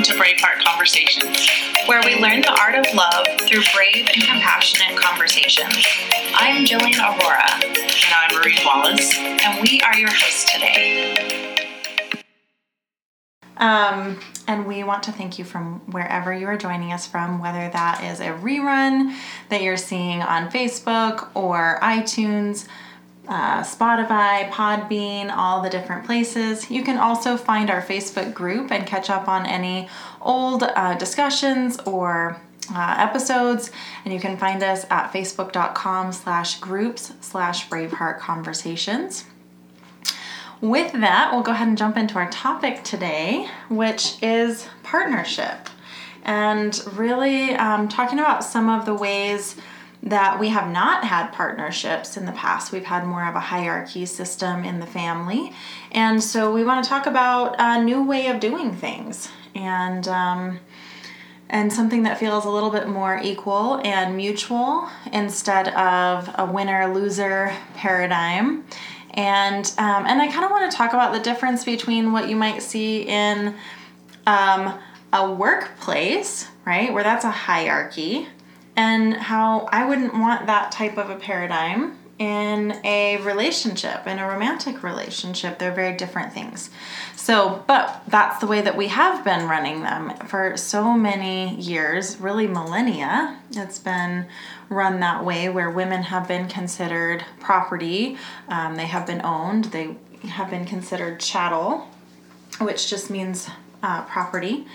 welcome to Braveheart Conversations, where we learn the art of love through brave and compassionate conversations. I'm Jillian Aurora. And I'm Marie Wallace. And we are your hosts today. Um, and we want to thank you from wherever you are joining us from, whether that is a rerun that you're seeing on Facebook or iTunes uh, Spotify, Podbean, all the different places. You can also find our Facebook group and catch up on any old uh, discussions or uh, episodes. And you can find us at facebook.com slash groups slash braveheart conversations. With that we'll go ahead and jump into our topic today which is partnership. And really um, talking about some of the ways that we have not had partnerships in the past. We've had more of a hierarchy system in the family. And so we want to talk about a new way of doing things and um, and something that feels a little bit more equal and mutual instead of a winner loser paradigm. And um, and I kind of want to talk about the difference between what you might see in um, a workplace, right, where that's a hierarchy, and how I wouldn't want that type of a paradigm in a relationship, in a romantic relationship. They're very different things. So, but that's the way that we have been running them for so many years, really millennia. It's been run that way where women have been considered property, um, they have been owned, they have been considered chattel, which just means uh, property.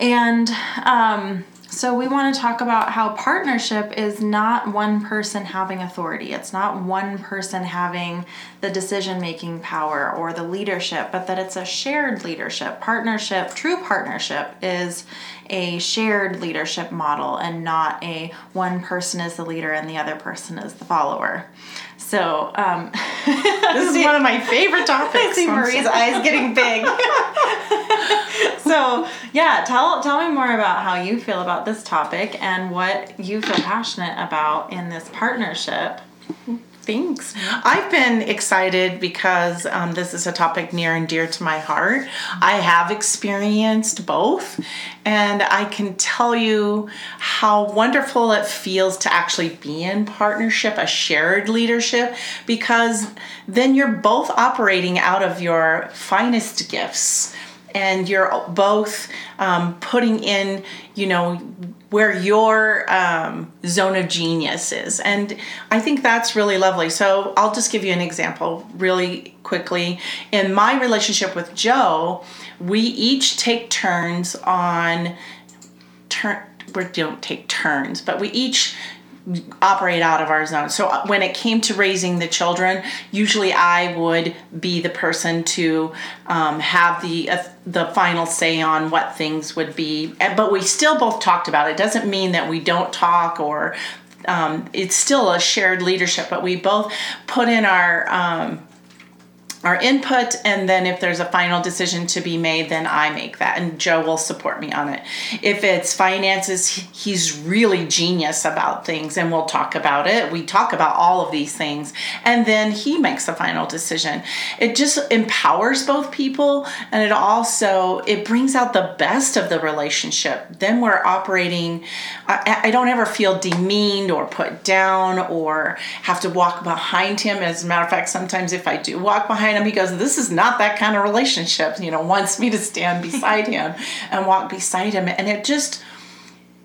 And um, so, we want to talk about how partnership is not one person having authority. It's not one person having the decision making power or the leadership, but that it's a shared leadership. Partnership, true partnership, is a shared leadership model and not a one person is the leader and the other person is the follower. So, um, this is one of my favorite topics. I see Marie's eyes getting big. so, yeah, tell tell me more about how you feel about this topic and what you feel passionate about in this partnership. Thanks. I've been excited because um, this is a topic near and dear to my heart. I have experienced both, and I can tell you how wonderful it feels to actually be in partnership, a shared leadership, because then you're both operating out of your finest gifts and you're both um, putting in, you know, where your um, zone of genius is. And I think that's really lovely. So I'll just give you an example really quickly. In my relationship with Joe, we each take turns on turn we don't take turns, but we each operate out of our zone. So uh, when it came to raising the children, usually I would be the person to um, have the uh, the final say on what things would be. But we still both talked about it. it doesn't mean that we don't talk or um, it's still a shared leadership. But we both put in our um, our input and then if there's a final decision to be made then i make that and joe will support me on it. If it's finances he's really genius about things and we'll talk about it. We talk about all of these things and then he makes the final decision. It just empowers both people and it also it brings out the best of the relationship. Then we're operating i, I don't ever feel demeaned or put down or have to walk behind him. As a matter of fact sometimes if i do walk behind behind him. He goes, This is not that kind of relationship. You know, wants me to stand beside him and walk beside him. And it just,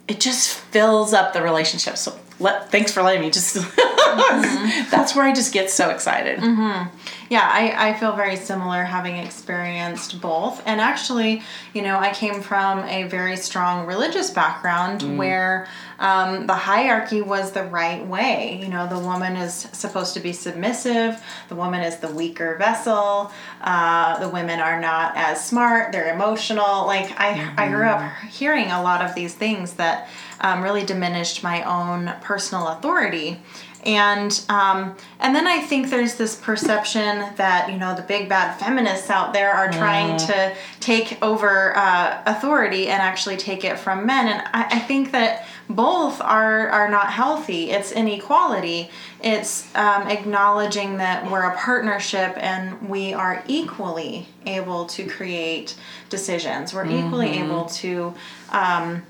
it just fills up the relationship. So let, thanks for letting me just, mm-hmm. that's where I just get so excited. Mm-hmm. Yeah, I, I feel very similar having experienced both. And actually, you know, I came from a very strong religious background mm. where um, the hierarchy was the right way. You know, the woman is supposed to be submissive, the woman is the weaker vessel, uh, the women are not as smart, they're emotional. Like, I, mm-hmm. I grew up mm-hmm. hearing a lot of these things that um, really diminished my own personal authority and um, and then I think there's this perception that you know the big bad feminists out there are trying to take over uh, authority and actually take it from men, and I, I think that both are are not healthy. It's inequality. It's um, acknowledging that we're a partnership and we are equally able to create decisions. We're equally able to um,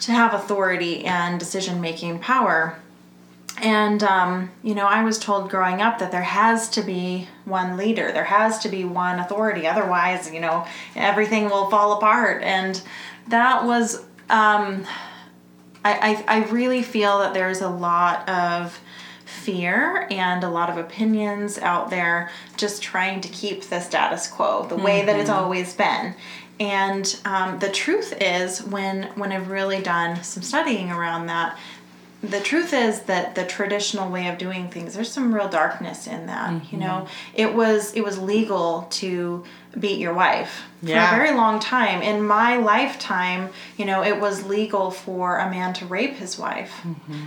to have authority and decision making power. And, um, you know, I was told growing up that there has to be one leader, there has to be one authority. Otherwise, you know, everything will fall apart. And that was, um, I, I, I really feel that there's a lot of fear and a lot of opinions out there just trying to keep the status quo the way that it's always been. And um, the truth is, when when I've really done some studying around that, the truth is that the traditional way of doing things there's some real darkness in that you know? It was it was legal to beat your wife Yeah. for a very long time. In my lifetime you know it was legal for a man to rape his wife.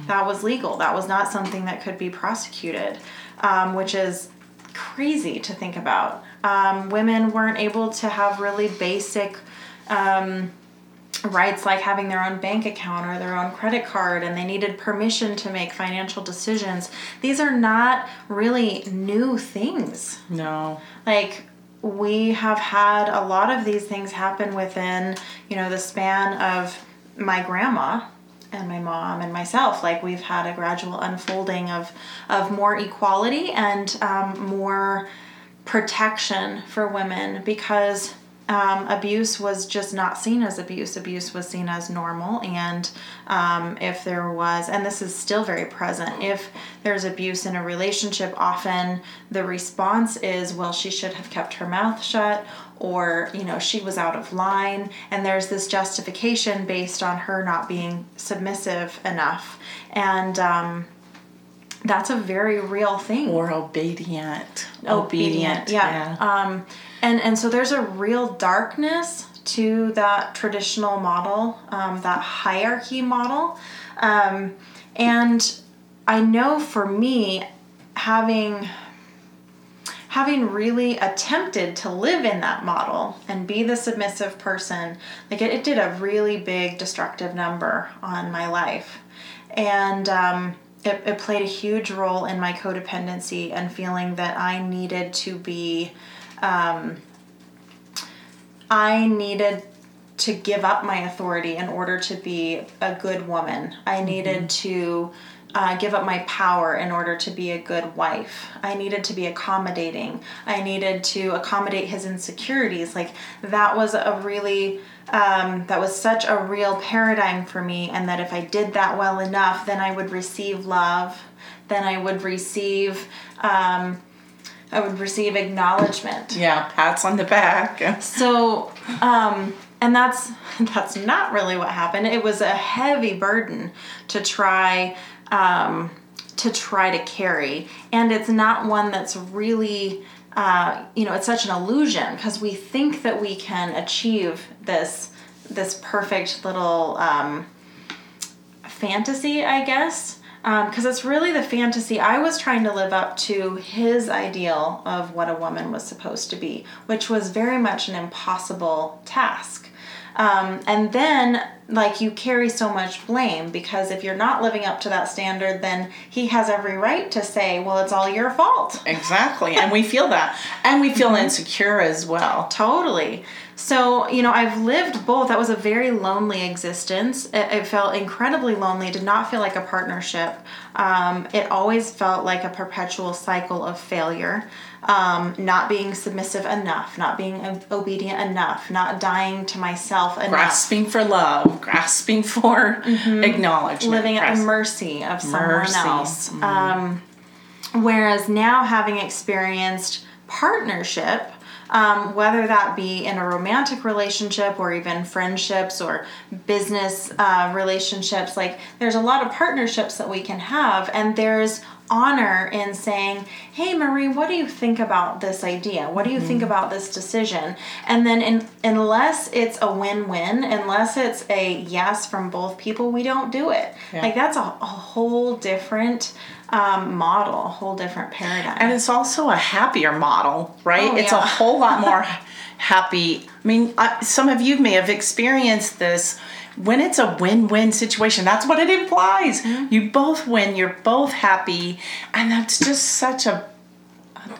That was legal. That was not something that could be prosecuted um, which is crazy to think about. Um, women weren't able to have really basic um, rights like having their own bank account or their own credit card and they needed permission to make financial decisions. These are not really new things. No. Like we have had a lot of these things happen within, you know, the span of my grandma and my mom and myself like we've had a gradual unfolding of of more equality and um, more protection for women because um, abuse was just not seen as abuse. Abuse was seen as normal, and um, if there was, and this is still very present, if there's abuse in a relationship, often the response is, well, she should have kept her mouth shut, or, you know, she was out of line, and there's this justification based on her not being submissive enough. And, um, that's a very real thing Or obedient. obedient yeah, um and and so there's a real darkness to that traditional model um, that hierarchy model. Um, and i know for me having having really attempted to live in that model and be the submissive person like it, it did a really big destructive number on my life. And um, it, it played a huge role in my codependency and feeling that i needed to be um, i needed to give up my authority in order to be a good woman i needed to uh, give up my power in order to be a good wife. I needed to be accommodating. I needed to accommodate his insecurities. Like that was a really, um, that was such a real paradigm for me. And that if I did that well enough, then I would receive love. Then I would receive, um, I would receive acknowledgement. Yeah, pats on the back. So, um, and that's that's not really what happened. It was a heavy burden to try um, to try to carry, and it's not one that's really. Uh, you know, it's such an illusion because we think that we can achieve this this perfect little um, fantasy, I guess. Because it's really the fantasy. I was trying to live up to his ideal of what a woman was supposed to be, which was very much an impossible task. Um, and then, like, you carry so much blame because if you're not living up to that standard, then he has every right to say, well, it's all your fault. Exactly. And we feel that. And we feel insecure as well. Totally. So, you know, I've lived both. That was a very lonely existence. It, it felt incredibly lonely. It did not feel like a partnership. Um, it always felt like a perpetual cycle of failure. Um, not being submissive enough, not being obedient enough, not dying to myself enough. Grasping for love, grasping for acknowledgement. living at the mercy of someone Mercy. else. Um, whereas now, having experienced partnership, um, whether that be in a romantic relationship or even friendships or business uh, relationships, like there's a lot of partnerships that we can have, and there's honor in saying, "Hey Marie, what do you think about this idea? What do you think about this decision?" And then in, unless it's a win-win, unless it's a yes from both people, we don't do it. Yeah. Like that's a, a whole different um, model, a whole different paradigm. And it's also a happier model, right? Oh, it's a whole lot more happy. I mean, I, some of you may have experienced this. When it's a win win situation, that's what it implies. Mm-hmm. You both win, you're both happy, and that's just such a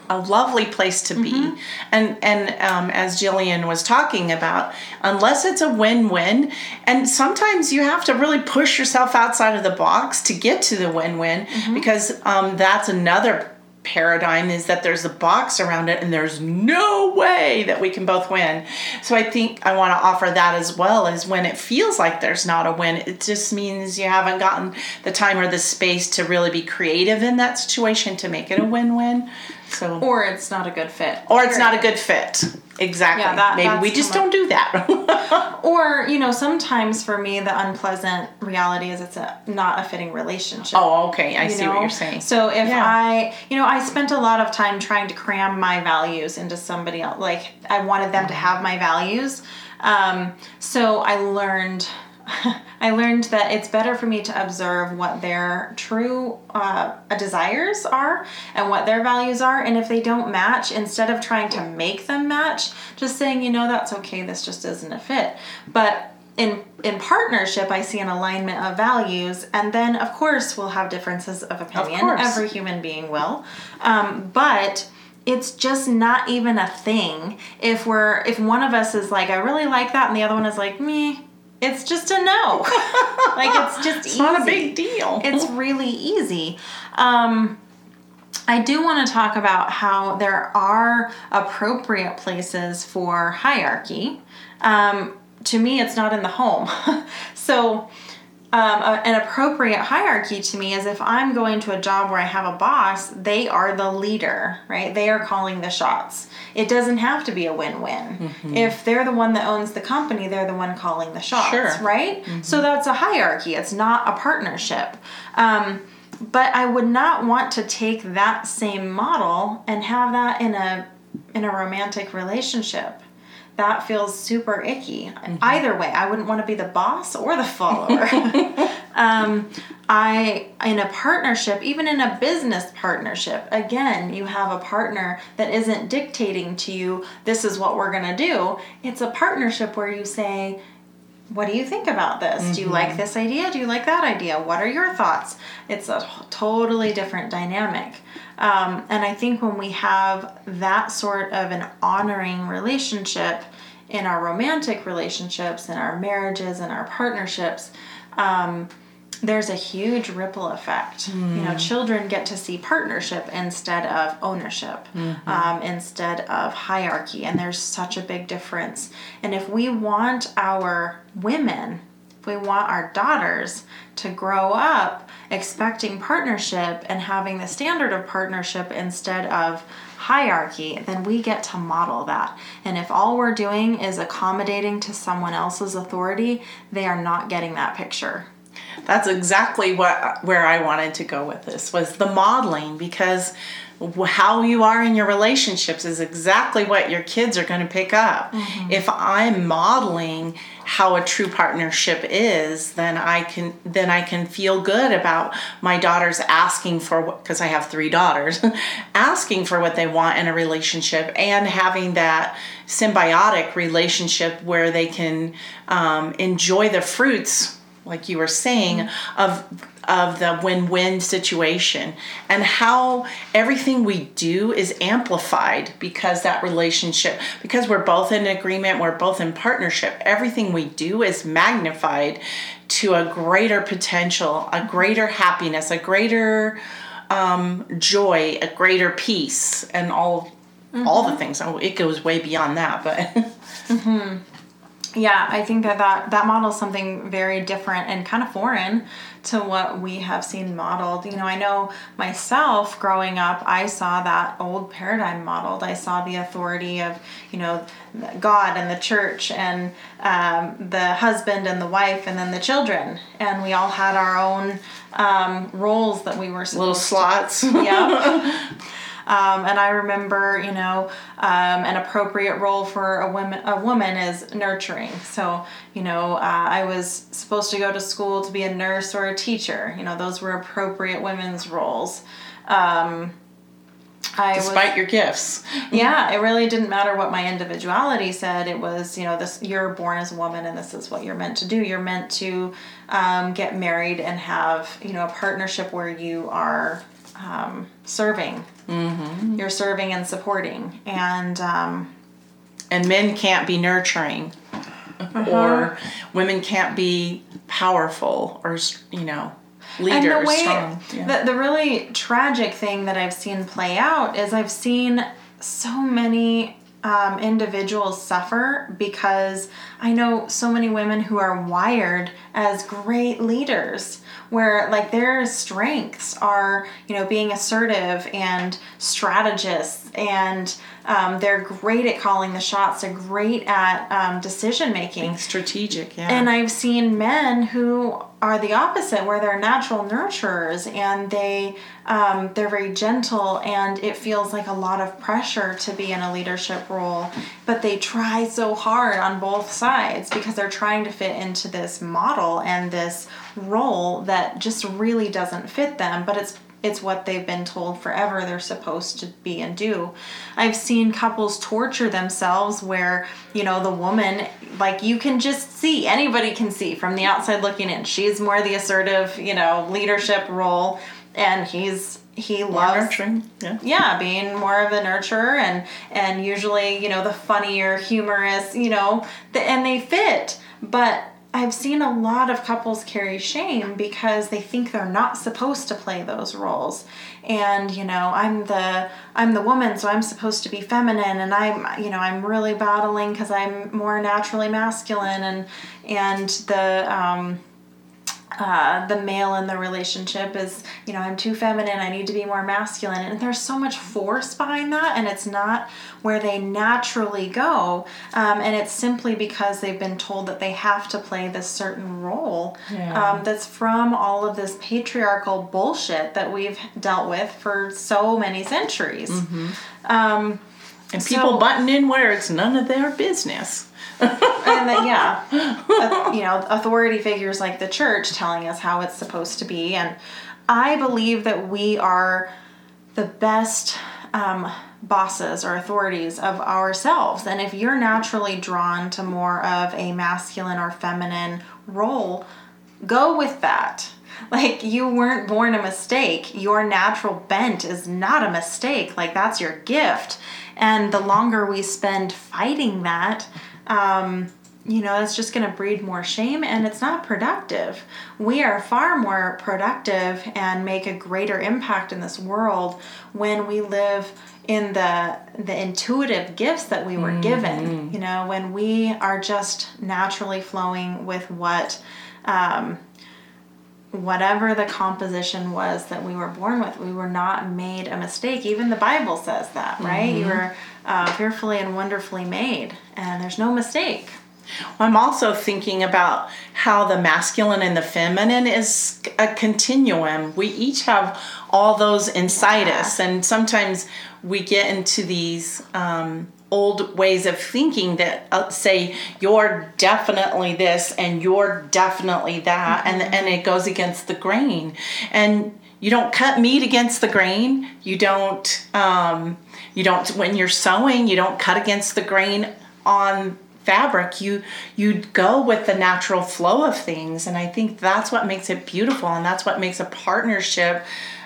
a lovely place to be. Mm-hmm. And and um, as Jillian was talking about, unless it's a win-win, and sometimes you have to really push yourself outside of the box to get to the win-win, Mm-hmm. because um, that's another paradigm is that there's a box around it and there's no way that we can both win. So I think I want to offer that as well as when it feels like there's not a win, it just means you haven't gotten the time or the space to really be creative in that situation to make it a win-win. So or it's not a good fit. or it's not a good fit. Exactly. Yeah, that- Maybe we just don't do that. Or you know, sometimes for me, the unpleasant reality is it's a not a fitting relationship. oh, okay. I see know? what you're saying. So if Yeah. I, you know, I spent a lot of time trying to cram my values into somebody else. Like I wanted them to have my values. Um, so I learned, I learned that it's better for me to observe what their true uh, desires are and what their values are. And if they don't match, instead of trying to make them match, just saying, you know, that's okay. This just isn't a fit. But in in partnership i see an alignment of values and then of course we'll have differences of opinion course. every human being will um, but it's just not even a thing if we're if one of us is like i really like that and the other one is like me it's just a no like it's just it's not a big deal. It's really easy. Um, I do want to talk about how there are appropriate places for hierarchy. Um, to me, it's not in the home. so, um, a- an appropriate hierarchy to me is if I'm going to a job where I have a boss, they are the leader, right? They are calling the shots. It doesn't have to be a win win. If they're the one that owns the company, they're the one calling the shots, Sure. right? So that's a hierarchy, it's not a partnership. Um, but I would not want to take that same model and have that in a in a romantic relationship. That feels super icky. Either way, I wouldn't want to be the boss or the follower. um, I in a partnership, even in a business partnership, again, you have a partner that isn't dictating to you. This is what we're gonna do. It's a partnership where you say, what do you think about this? Do you like this idea? Do you like that idea? What are your thoughts? It's a totally different dynamic. Um, and I think when we have that sort of an honoring relationship in our romantic relationships, in our marriages, in our partnerships, um, there's a huge ripple effect. You know, children get to see partnership instead of ownership, um, instead of hierarchy, and there's such a big difference. And if we want our women, if we want our daughters to grow up expecting partnership and having the standard of partnership instead of hierarchy, then we get to model that. And if all we're doing is accommodating to someone else's authority, they are not getting that picture. That's exactly what where I wanted to go with this was the modeling because how you are in your relationships is exactly what your kids are going to pick up. If I'm modeling how a true partnership is, then I can then I can feel good about my daughters asking for because I have 3 daughters, asking for what they want in a relationship and having that symbiotic relationship where they can um, enjoy the fruits like you were saying of of the win-win situation. And how everything we do is amplified because that relationship because we're both in agreement we're both in partnership everything we do is magnified to a greater potential a greater happiness a greater um, joy a greater peace and all all the things. Oh it goes way beyond that but yeah, I think that that, that model is something very different and kind of foreign to what we have seen modeled. You know, I know myself growing up, I saw that old paradigm modeled. I saw the authority of, you know, God and the church and um, the husband and the wife and then the children. And we all had our own um, roles that we were little slots. To, yeah. Um, and I remember, you know, um, an appropriate role for a woman a woman is nurturing. So, you know, uh, I was supposed to go to school to be a nurse or a teacher. You know, those were appropriate women's roles. Um, I Despite was, your gifts. Yeah, it really didn't matter what my individuality said. It was, you know, this you're born as a woman and this is what you're meant to do. You're meant to um, get married and have, you know, a partnership where you are um, serving. Mm-hmm. You're serving and supporting, and um, and men can't be nurturing, uh-huh. or women can't be powerful, or you know, leader and the way, strong. Yeah. The the really tragic thing that I've seen play out is I've seen so many um, individuals suffer because I know so many women who are wired as great leaders where like their strengths are you know being assertive and strategists and um, they're great at calling the shots they're great at um, decision making strategic yeah. And i've seen men who are the opposite where they're natural nurturers and they um, they're very gentle and it feels like a lot of pressure to be in a leadership role. But they try so hard on both sides because they're trying to fit into this model and this role that just really doesn't fit them but it's it's what they've been told forever they're supposed to be and do. I've seen couples torture themselves where, you know, the woman, like you can just see, anybody can see from the outside looking in. She's more the assertive, you know, leadership role and he's he more loves nurturing. Yeah. yeah being more of a nurturer and and usually you know the funnier humorous you know the, and they fit but I've seen a lot of couples carry shame because they think they're not supposed to play those roles. And, you know, I'm the I'm the woman, so I'm supposed to be feminine and I'm, you know, I'm really battling cuz I'm more naturally masculine and and the um uh, the male in the relationship is, you know, I'm too feminine, I need to be more masculine. And there's so much force behind that, and it's not where they naturally go. Um, and it's simply because they've been told that they have to play this certain role yeah. um, that's from all of this patriarchal bullshit that we've dealt with for so many centuries. Mm-hmm. Um, and people so, button in where it's none of their business and then yeah, you know, authority figures like the church telling us how it's supposed to be, and I believe that we are the best um, bosses or authorities of ourselves. And if you're naturally drawn to more of a masculine or feminine role, go with that. Like, you weren't born a mistake. Your natural bent is not a mistake. Like, that's your gift. And the longer we spend fighting that, um, you know, it's just going to breed more shame and it's not productive. We are far more productive and make a greater impact in this world when we live in the the intuitive gifts that we were mm-hmm. given. You know, when we are just naturally flowing with what um, whatever the composition was that we were born with. We were not made a mistake. Even the Bible says that, right? Mm-hmm. You were uh, fearfully and wonderfully made, and there's no mistake. I'm also thinking about how the masculine and the feminine is a continuum. We each have all those inside yeah. us, and sometimes we get into these um, old ways of thinking that uh, say you're definitely this and you're definitely that mm-hmm. and and it goes against the grain and you don't cut meat against the grain you don't um, you don't when you're sewing you don't cut against the grain on fabric you you go with the natural flow of things and i think that's what makes it beautiful and that's what makes a partnership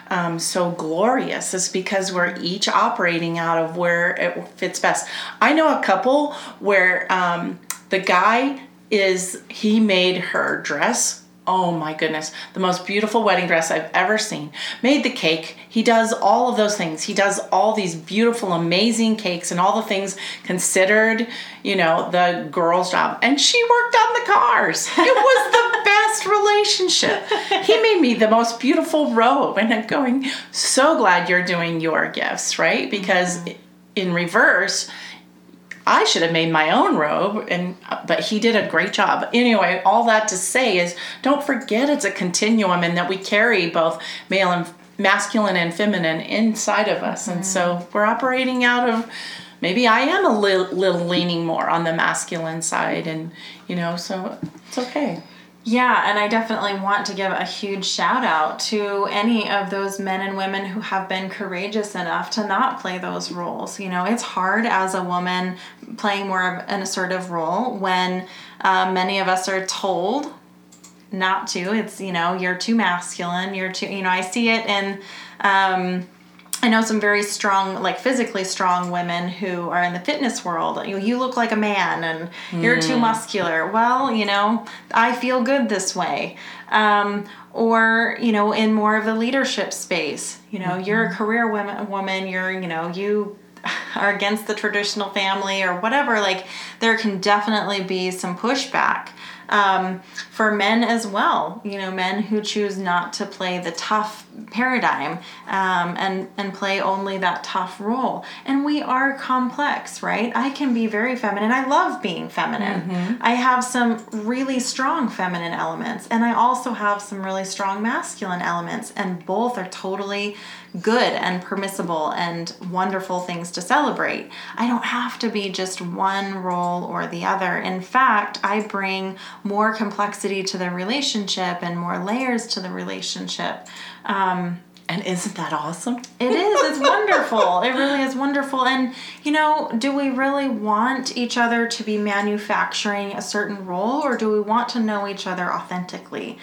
um, so glorious is because we're each operating out of where it fits best. I know a couple where um, the guy is he made her dress oh my goodness, the most beautiful wedding dress I've ever seen. Made the cake. He does all of those things. He does all these beautiful, amazing cakes and all the things considered, you know, the girl's job. And she worked on the cars. It was the best relationship. He made me the most beautiful robe. And I'm going, so glad you're doing your gifts, right? Because mm-hmm. in reverse, I should have made my own robe and but he did a great job. Anyway, all that to say is don't forget it's a continuum and that we carry both male and masculine and feminine inside of us. Mm-hmm. And so we're operating out of maybe I am a little leaning more on the masculine side and you know, so it's okay. Yeah, and I definitely want to give a huge shout out to any of those men and women who have been courageous enough to not play those roles. You know, it's hard as a woman playing more of an assertive role when uh, many of us are told not to. It's, you know, you're too masculine, you're too, you know, I see it in. Um, I know some very strong, like physically strong women who are in the fitness world. You, you look like a man and mm. you're too hmm. muscular. Well, you know, I feel good this way. Um, or, you know, in more of a leadership space, you know, mm-hmm. you're a career woman, woman, you're, you know, you are against the traditional family or whatever. Like, there can definitely be some pushback um, for men as well. You know, men who choose not to play the tough paradigm um, and and play only that tough role. And we are complex, right? I can be very feminine. I love being feminine. Mm-hmm. I have some really strong feminine elements, and I also have some really strong masculine elements, and both are totally good and permissible and wonderful things to celebrate. I don't have to be just one role or the other. In fact, I bring more complexity to the relationship and more layers to the relationship. Um, and isn't that awesome? It is. It's wonderful. It really is wonderful. And, you know, do we really want each other to be manufacturing a certain role or do we want to know each other authentically?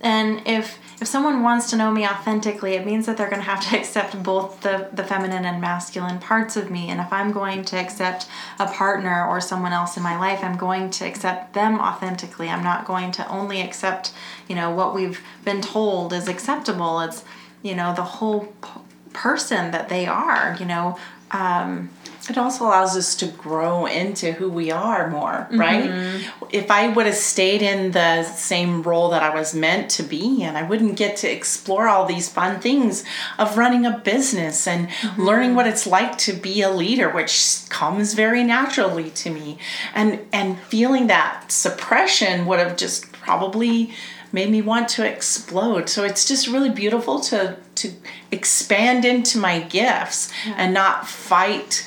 And if if someone wants to know me authentically, it means that they're going to have to accept both the, the feminine and masculine parts of me. And if I'm going to accept a partner or someone else in my life, I'm going to accept them authentically. I'm not going to only accept, you know, what we've been told is acceptable. It's, you know, the whole p- person that they are, you know. Um, it also allows us to grow into who we are more, right? Mm-hmm. If I would have stayed in the same role that I was meant to be in, I wouldn't get to explore all these fun things of running a business and mm-hmm. learning what it's like to be a leader, which comes very naturally to me. And and feeling that suppression would have just probably made me want to explode. So it's just really beautiful to to expand into my gifts yeah. and not fight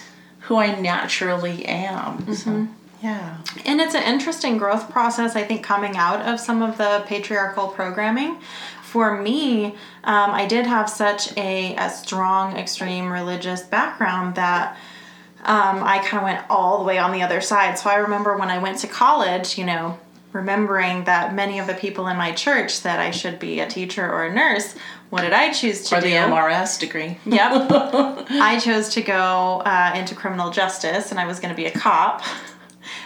who I naturally am. Mm-hmm. So, yeah. And it's an interesting growth process, I think, coming out of some of the patriarchal programming. For me, um, I did have such a, a strong, extreme religious background that um, I kind of went all the way on the other side. So I remember when I went to college, you know, remembering that many of the people in my church said I should be a teacher or a nurse. What did I choose to or do? Or the MRS degree. Yep. I chose to go uh, into criminal justice, and I was going to be a cop.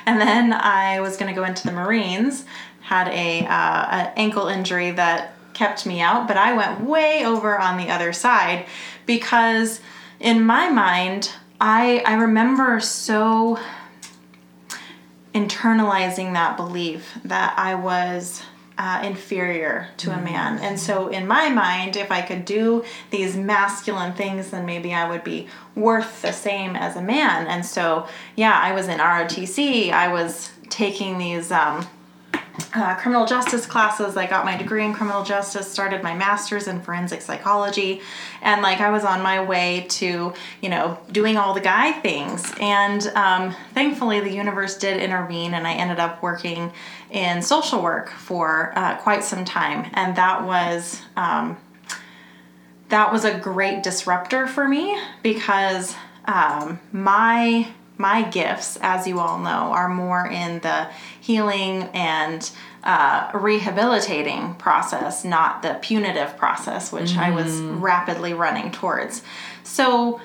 And then I was going to go into the Marines. Had a, uh, ankle injury that kept me out, but I went way over on the other side because in my mind, I I remember so internalizing that belief that I was uh, inferior to a man. And so, in my mind, if I could do these masculine things, then maybe I would be worth the same as a man. And so, yeah, I was in ROTC, I was taking these. Um, uh, criminal justice classes. I got my degree in criminal justice, started my master's in forensic psychology, and like I was on my way to, you know, doing all the guy things. And um, thankfully, the universe did intervene, and I ended up working in social work for uh, quite some time, and that was. Um, that was a great disruptor for me because um, my my gifts, as you all know, are more in the healing and uh, rehabilitating process, not the punitive process, which mm. I was mm. rapidly running towards. So,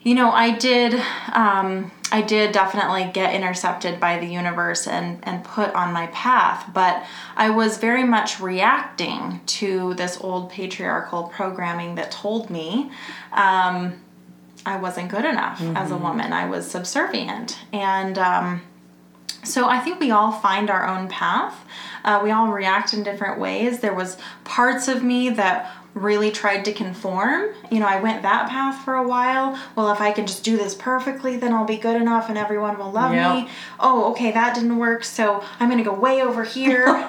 you know, I did. Um, I did definitely get intercepted by the universe and, and put on my path, but I was very much reacting to this old patriarchal programming that told me um, I wasn't good enough mm-hmm. as a woman. I was subservient. And um, so I think we all find our own path. Uh, we all react in different ways. There was parts of me that really tried to conform. You know, I went that path for a while. Well, if I can just do this perfectly, then I'll be good enough and everyone will love yep. me. Oh, okay, that didn't work, so I'm gonna go way over here.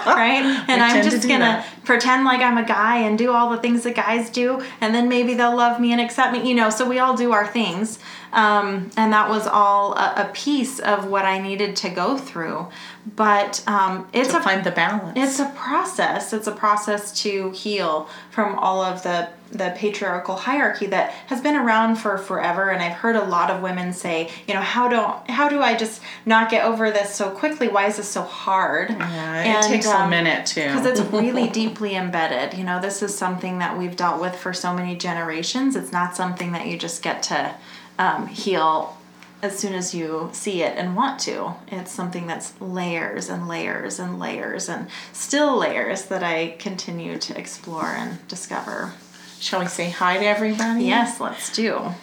right? And I'm just gonna that. Pretend like I'm a guy and do all the things that guys do, and then maybe they'll love me and accept me, you know, so we all do our things. Um, and that was all a, a, piece of what I needed to go through. But um, it's to a find the balance. It's a process. It's a process to heal from all of the the patriarchal hierarchy that has been around for forever and I've heard a lot of women say, you know, how do how do I just not get over this so quickly? Why is this so hard? Yeah, and, it takes um, a minute too. Because it's really deeply embedded. You know, this is something that we've dealt with for so many generations. It's not something that you just get to um, heal as soon as you see it and want to. It's something that's layers and layers and layers and still layers that I continue to explore and discover. Shall we say hi to everybody? Yes, let's do.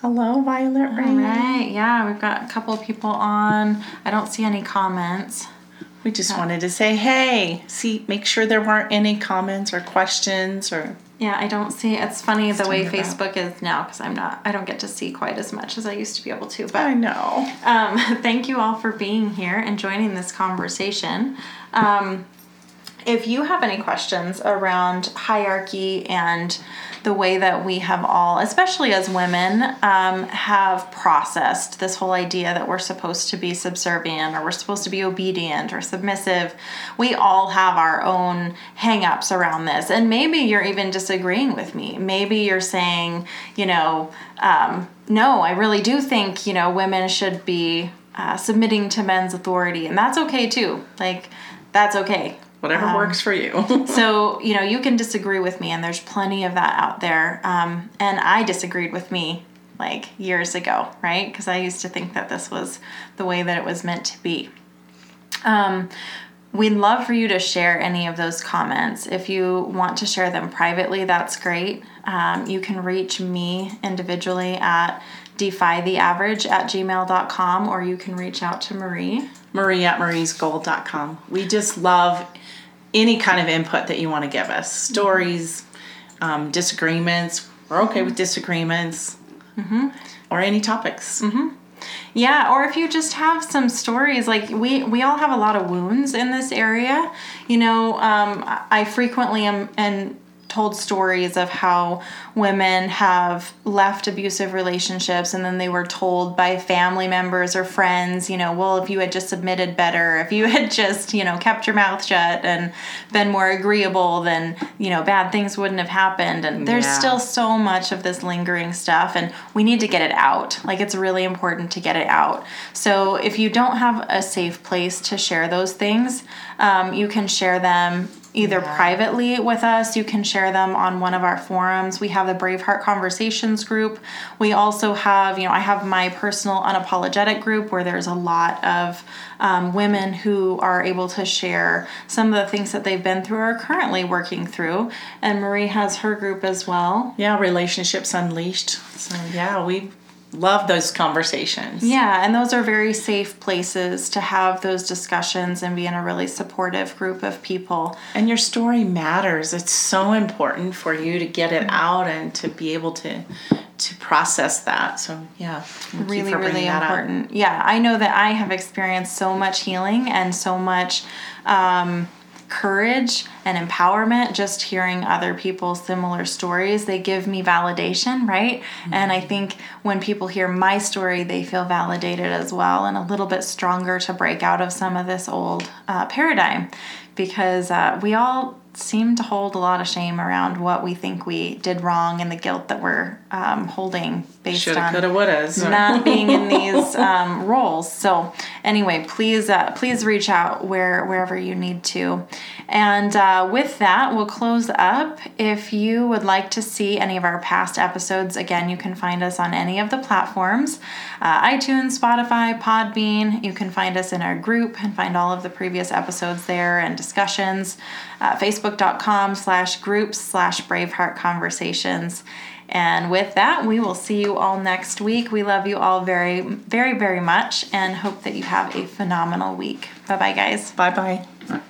Hello, Violet Rain. All right, yeah, we've got a couple of people on. I don't see any comments. We just yeah. wanted to say hey, see, make sure there weren't any comments or questions or yeah, I don't see. It's funny the way Facebook is now because I'm not. I don't get to see quite as much as I used to be able to. But I know. Um, thank you all for being here and joining this conversation. Um, if you have any questions around hierarchy and the way that we have all, especially as women, um, have processed this whole idea that we're supposed to be subservient or we're supposed to be obedient or submissive. We all have our own hangups around this. And maybe you're even disagreeing with me. Maybe you're saying, you know, um, no, I really do think, you know, women should be uh, submitting to men's authority. And that's okay too. Like, that's okay whatever um, works for you. so, you know, you can disagree with me, and there's plenty of that out there. Um, and I disagreed with me like years ago, right? Because I used to think that this was the way that it was meant to be. Um, we'd love for you to share any of those comments. If you want to share them privately, that's great. Um, you can reach me individually at defytheaverage at gmail.com or you can reach out to Marie. Marie at mariesgold.com. We just love any kind of input that you want to give us stories, um, disagreements. We're okay with disagreements mm-hmm. or any topics. Mm-hmm. Yeah, or if you just have some stories, like we we all have a lot of wounds in this area. You know, um, I frequently am and told stories of how women have left abusive relationships and then they were told by family members or friends, you know, well, if you had just submitted better, if you had just, you know, kept your mouth shut and been more agreeable, then, you know, bad things wouldn't have happened. And there's yeah. still so much of this lingering stuff and we need to get it out. Like it's really important to get it out. So if you don't have a safe place to share those things, um, you can share them either yeah. privately with us. You can share them on one of our forums. We have the Braveheart Conversations group. We also have, you know, I have my personal unapologetic group where there's a lot of um, women who are able to share some of the things that they've been through or are currently working through. And Marie has her group as well. Yeah, Relationships Unleashed. So, yeah, we love those conversations. Yeah, and those are very safe places to have those discussions and be in a really supportive group of people. And your story matters. It's so important for you to get it out and to be able to to process that. So, yeah, really really important. Yeah, I know that I have experienced so much healing and so much um, courage and empowerment just hearing other people's similar stories they give me validation right mm-hmm. and i think when people hear my story they feel validated as well and a little bit stronger to break out of some of this old uh, paradigm because uh, we all seem to hold a lot of shame around what we think we did wrong and the guilt that we're um, holding based Shoulda, on coulda, woulda. not being in these um, roles. So, anyway, please uh, please reach out where wherever you need to. And uh, with that, we'll close up. If you would like to see any of our past episodes, again, you can find us on any of the platforms uh, iTunes, Spotify, Podbean. You can find us in our group and find all of the previous episodes there and discussions. Uh, Facebook.com slash groups slash Braveheart Conversations. And with that, we will see you all next week. We love you all very, very, very much and hope that you have a phenomenal week. Bye bye, guys. Bye bye.